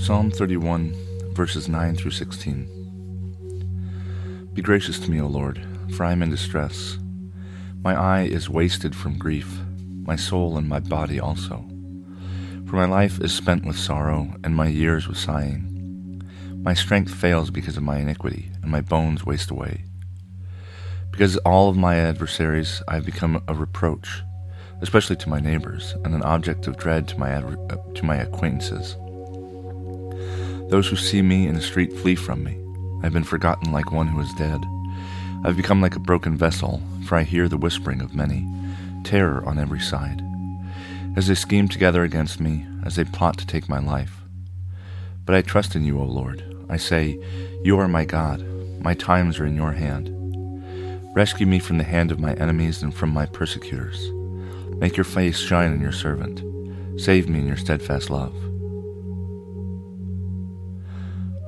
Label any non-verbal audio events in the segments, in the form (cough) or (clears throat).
Psalm 31, verses 9 through 16. Be gracious to me, O Lord, for I am in distress. My eye is wasted from grief, my soul and my body also. For my life is spent with sorrow, and my years with sighing. My strength fails because of my iniquity, and my bones waste away. Because all of my adversaries I have become a reproach, especially to my neighbors, and an object of dread to my, adver- to my acquaintances. Those who see me in the street flee from me. I have been forgotten like one who is dead. I have become like a broken vessel, for I hear the whispering of many, terror on every side. As they scheme together against me, as they plot to take my life. But I trust in you, O Lord. I say, You are my God. My times are in your hand. Rescue me from the hand of my enemies and from my persecutors. Make your face shine on your servant. Save me in your steadfast love.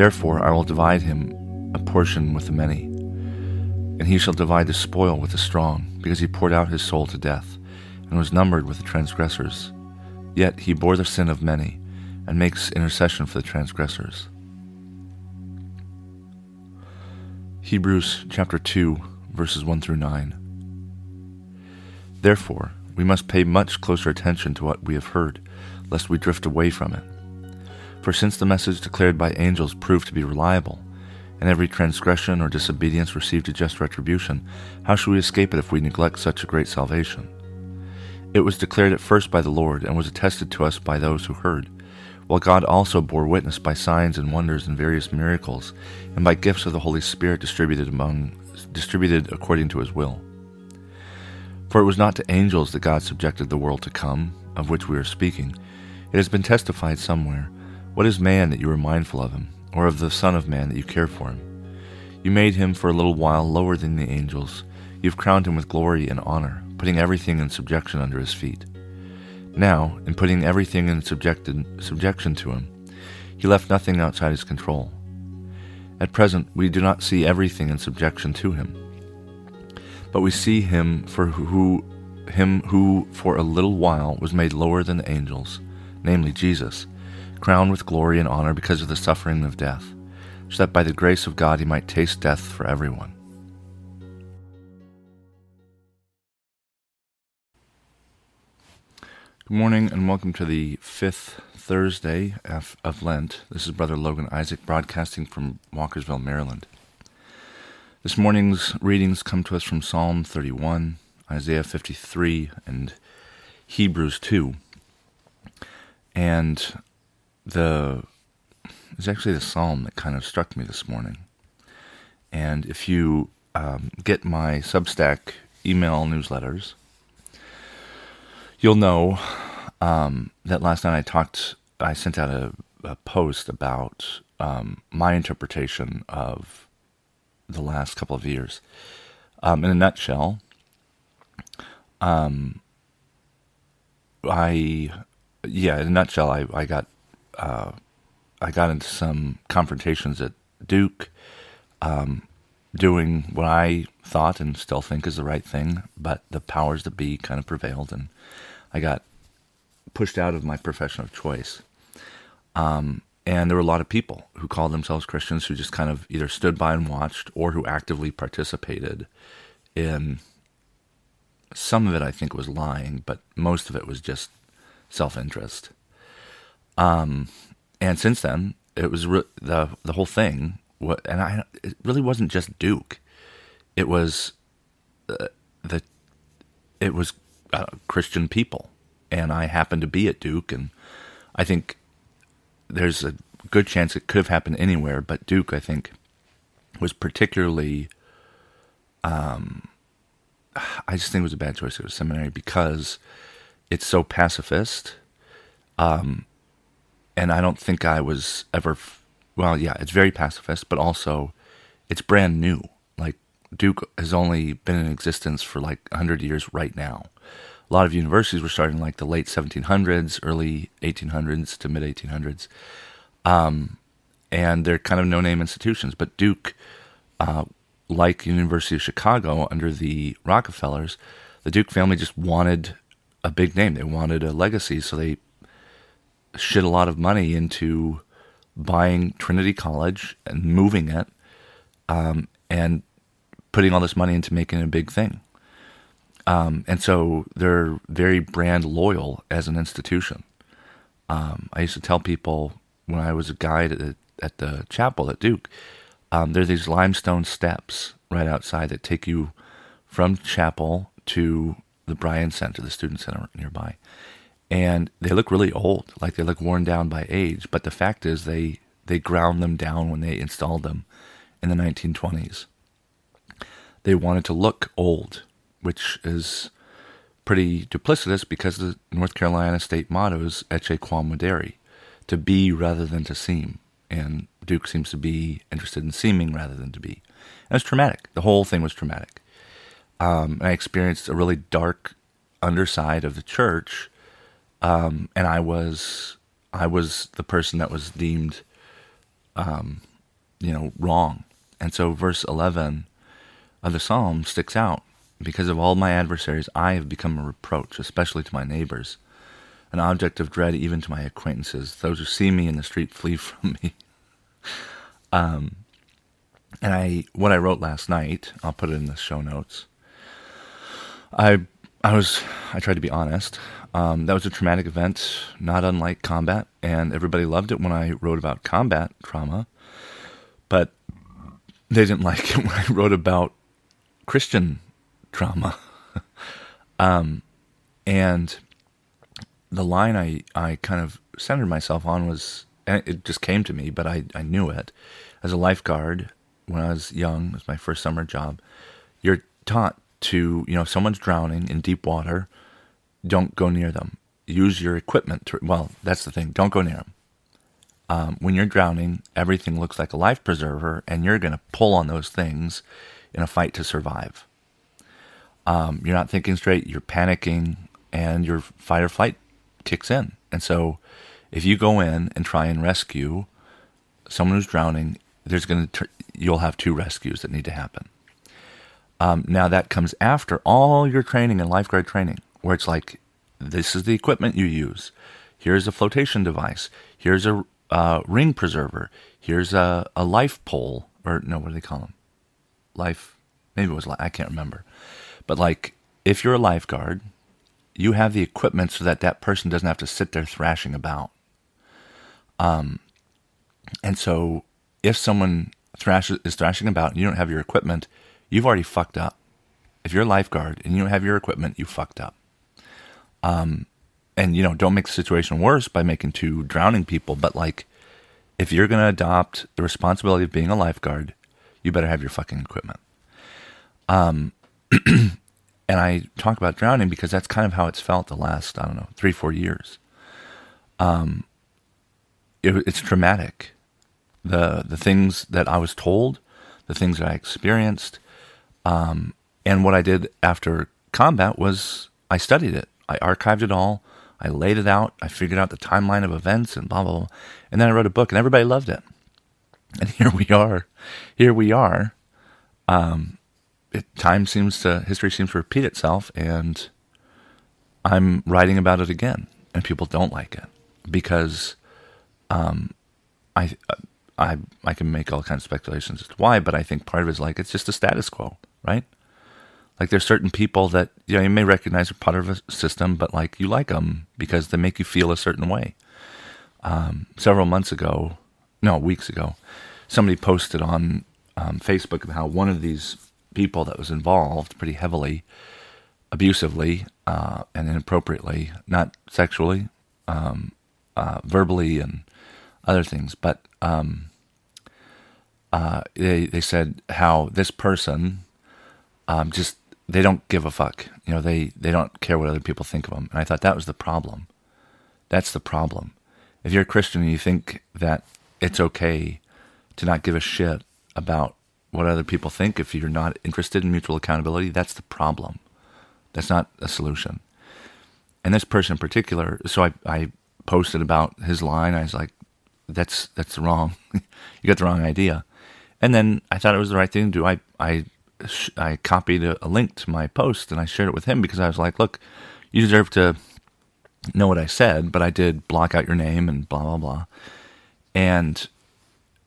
Therefore I will divide him a portion with the many, and he shall divide the spoil with the strong, because he poured out his soul to death, and was numbered with the transgressors. Yet he bore the sin of many, and makes intercession for the transgressors. Hebrews chapter 2, verses 1 through 9. Therefore, we must pay much closer attention to what we have heard, lest we drift away from it. For since the message declared by angels proved to be reliable, and every transgression or disobedience received a just retribution, how shall we escape it if we neglect such a great salvation? It was declared at first by the Lord, and was attested to us by those who heard, while God also bore witness by signs and wonders and various miracles, and by gifts of the Holy Spirit distributed among distributed according to his will. For it was not to angels that God subjected the world to come, of which we are speaking. It has been testified somewhere what is man that you are mindful of him, or of the Son of Man that you care for him? You made him for a little while lower than the angels. You have crowned him with glory and honor, putting everything in subjection under his feet. Now, in putting everything in subjection to him, he left nothing outside his control. At present, we do not see everything in subjection to him, but we see him for who him who for a little while was made lower than the angels, namely Jesus crowned with glory and honor because of the suffering of death, so that by the grace of God he might taste death for everyone. Good morning and welcome to the fifth Thursday of Lent. This is Brother Logan Isaac broadcasting from Walkersville, Maryland. This morning's readings come to us from Psalm 31, Isaiah 53, and Hebrews 2. And the it's actually the psalm that kind of struck me this morning. And if you um, get my Substack email newsletters, you'll know um, that last night I talked, I sent out a, a post about um, my interpretation of the last couple of years. Um, in a nutshell, um, I, yeah, in a nutshell, I, I got uh, I got into some confrontations at Duke, um, doing what I thought and still think is the right thing, but the powers that be kind of prevailed, and I got pushed out of my profession of choice. Um, and there were a lot of people who called themselves Christians who just kind of either stood by and watched or who actively participated in some of it, I think, was lying, but most of it was just self interest. Um, and since then, it was re- the the whole thing. What and I it really wasn't just Duke. It was uh, the it was uh, Christian people, and I happened to be at Duke, and I think there's a good chance it could have happened anywhere, but Duke, I think, was particularly. Um, I just think it was a bad choice to go to seminary because it's so pacifist. Um, and I don't think I was ever. Well, yeah, it's very pacifist, but also it's brand new. Like Duke has only been in existence for like 100 years right now. A lot of universities were starting like the late 1700s, early 1800s to mid 1800s. Um, and they're kind of no name institutions. But Duke, uh, like University of Chicago under the Rockefellers, the Duke family just wanted a big name. They wanted a legacy, so they shit a lot of money into buying Trinity College and moving it, um, and putting all this money into making a big thing. Um, and so they're very brand loyal as an institution. Um, I used to tell people when I was a guide at the, at the chapel at Duke, um, there are these limestone steps right outside that take you from chapel to the Bryan Center, the student center nearby. And they look really old, like they look worn down by age. But the fact is, they, they ground them down when they installed them in the 1920s. They wanted to look old, which is pretty duplicitous because the North Carolina state motto is Esse Quam Videri, to be rather than to seem. And Duke seems to be interested in seeming rather than to be. And it's traumatic. The whole thing was traumatic. Um, I experienced a really dark underside of the church, um, and I was I was the person that was deemed, um, you know, wrong. And so, verse eleven of the psalm sticks out because of all my adversaries. I have become a reproach, especially to my neighbors an object of dread even to my acquaintances. Those who see me in the street flee (laughs) from me. um, and I, what I wrote last night, I'll put it in the show notes. I, I was, I tried to be honest. Um, that was a traumatic event, not unlike combat, and everybody loved it when I wrote about combat trauma, but they didn't (laughs) like it when I wrote about Christian trauma. (laughs) um, and the line I, I kind of centered myself on was, it just came to me, but I, I knew it. As a lifeguard, when I was young, it was my first summer job, you're taught to, you know, if someone's drowning in deep water, don't go near them. Use your equipment to, well, that's the thing, don't go near them. Um, when you're drowning, everything looks like a life preserver, and you're going to pull on those things in a fight to survive. Um, you're not thinking straight, you're panicking, and your fight or flight kicks in. And so if you go in and try and rescue someone who's drowning, there's going to you'll have two rescues that need to happen. Um, now that comes after all your training and lifeguard training, where it's like, this is the equipment you use. Here's a flotation device. Here's a uh, ring preserver. Here's a, a life pole, or no, what do they call them? Life, maybe it was, I can't remember. But like, if you're a lifeguard, you have the equipment so that that person doesn't have to sit there thrashing about. Um, and so if someone thrashes, is thrashing about and you don't have your equipment, you've already fucked up. If you're a lifeguard and you don't have your equipment, you fucked up. Um, and you know, don't make the situation worse by making two drowning people, but like, if you're going to adopt the responsibility of being a lifeguard, you better have your fucking equipment. Um, (clears throat) And I talk about drowning because that's kind of how it's felt the last, I don't know, three, four years. Um, it, it's traumatic. The, the things that I was told, the things that I experienced, um, and what I did after combat was I studied it. I archived it all. I laid it out. I figured out the timeline of events and blah, blah, blah. And then I wrote a book and everybody loved it. And (laughs) here we are. Here we are. Um, it, time seems to history seems to repeat itself, and I'm writing about it again, and people don't like it because um, I I I can make all kinds of speculations as to why, but I think part of it is like it's just a status quo, right? Like there's certain people that you know you may recognize are part of a system, but like you like them because they make you feel a certain way. Um, several months ago, no, weeks ago, somebody posted on um, Facebook how one of these people that was involved pretty heavily, abusively, uh, and inappropriately, not sexually, um, uh, verbally, and other things, but um, uh, they they said how this person um, just they don't give a fuck. You know, they they don't care what other people think of them. And I thought that was the problem. That's the problem. If you're a Christian and you think that it's okay to not give a shit about what other people think if you're not interested in mutual accountability, that's the problem. That's not a solution. And this person in particular, so I, I posted about his line. I was like, that's that's wrong. (laughs) you got the wrong idea. And then I thought it was the right thing to do. I I I copied a, link to my post and I shared it with him because I was like, look, you deserve to know what I said, but I did block out your name and blah blah blah. And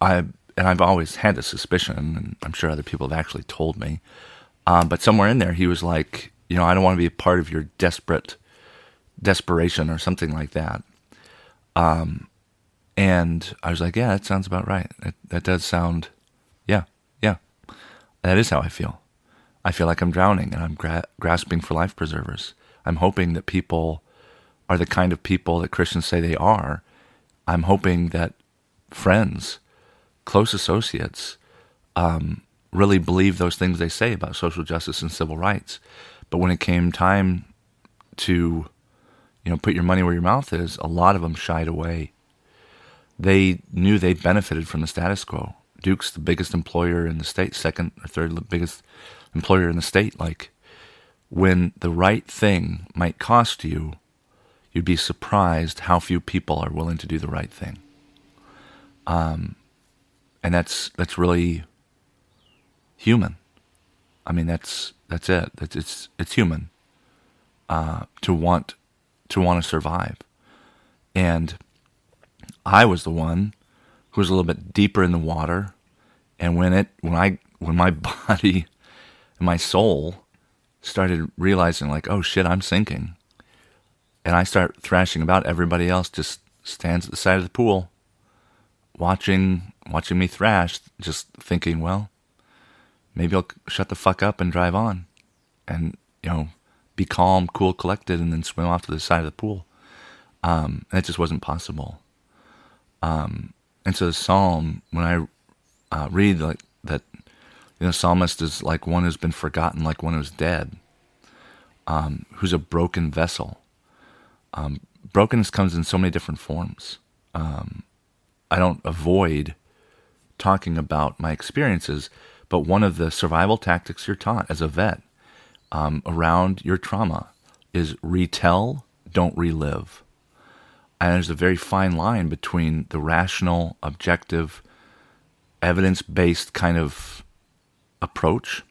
I and I've always had a suspicion, and I'm sure other people have actually told me. Um, but somewhere in there, he was like, you know, I don't want to be a part of your desperate desperation or something like that. Um, and I was like, yeah, that sounds about right. That, that does sound. That is how I feel. I feel like I'm drowning and I'm gra- grasping for life preservers. I'm hoping that people are the kind of people that Christians say they are. I'm hoping that friends, close associates, um, really believe those things they say about social justice and civil rights. But when it came time to, you know, put your money where your mouth is, a lot of them shied away. They knew they benefited from the status quo. Duke's the biggest employer in the state, second or third biggest employer in the state. Like, when the right thing might cost you, you'd be surprised how few people are willing to do the right thing. Um, and that's that's really human. I mean, that's that's it. That's it's it's human uh, to want to want to survive. And I was the one who was a little bit deeper in the water, and when it when I when my (laughs) body and my soul started realizing like, oh shit, I'm sinking, and I start thrashing about, everybody else just stands at the side of the pool watching watching me thrash, just thinking, well, maybe I'll shut the fuck up and drive on, and you know, be calm, cool, collected, and then swim off to the side of the pool. Um, it just wasn't possible. Um, and so the psalm, when I uh, read like that, you know, psalmist is like one who's been forgotten, like one who's dead, um, who's a broken vessel. Um, brokenness comes in so many different forms. Um, I don't avoid talking about my experiences, but one of the survival tactics you're taught as a vet um, around your trauma is retell, don't relive. And there's a very fine line between the rational, objective, evidence based kind of approach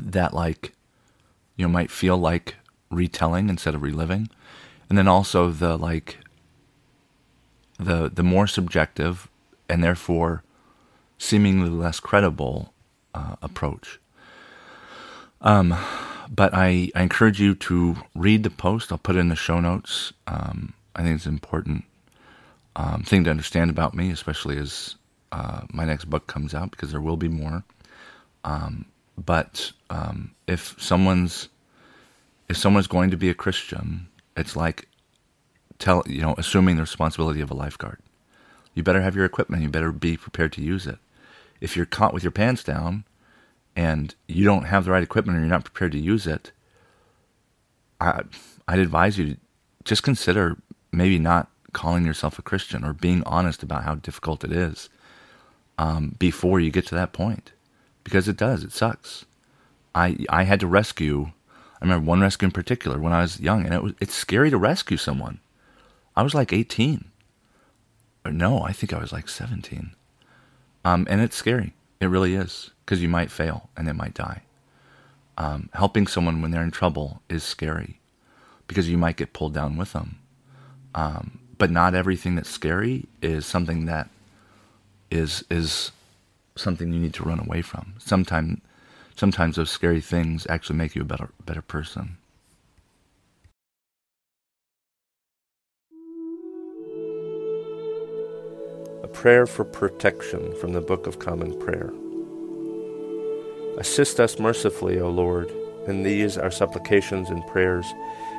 that, like, you know, might feel like retelling instead of reliving. And then also the, like, the the more subjective and therefore seemingly less credible uh, approach. Um, but I, I encourage you to read the post. I'll put it in the show notes. Um, I think it's an important um, thing to understand about me, especially as uh, my next book comes out, because there will be more. Um, but um, if someone's if someone's going to be a Christian, it's like tell you know assuming the responsibility of a lifeguard. You better have your equipment. You better be prepared to use it. If you're caught with your pants down and you don't have the right equipment or you're not prepared to use it, I, I'd advise you to just consider maybe not calling yourself a Christian or being honest about how difficult it is um, before you get to that point, because it does. It sucks. I I had to rescue. I remember one rescue in particular when I was young, and it was it's scary to rescue someone. I was like 18. Or no, I think I was like 17. Um, and it's scary. It really is because you might fail and they might die. Um, helping someone when they're in trouble is scary because you might get pulled down with them. Um, but not everything that's scary is something that is is something you need to run away from. Sometimes sometimes those scary things actually make you a better better person. A prayer for protection from the Book of Common Prayer. Assist us mercifully, O Lord, in these our supplications and prayers,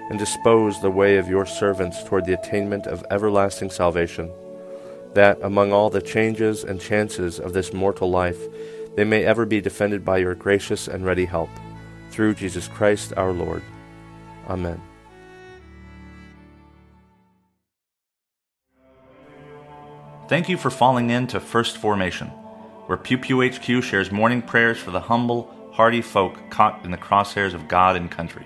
and dispose the way of your servants toward the attainment of everlasting salvation, that among all the changes and chances of this mortal life, they may ever be defended by your gracious and ready help. Through Jesus Christ our Lord. Amen. Thank you for falling in to First Formation, where Pew Pew HQ shares morning prayers for the humble, hardy folk caught in the crosshairs of God and country.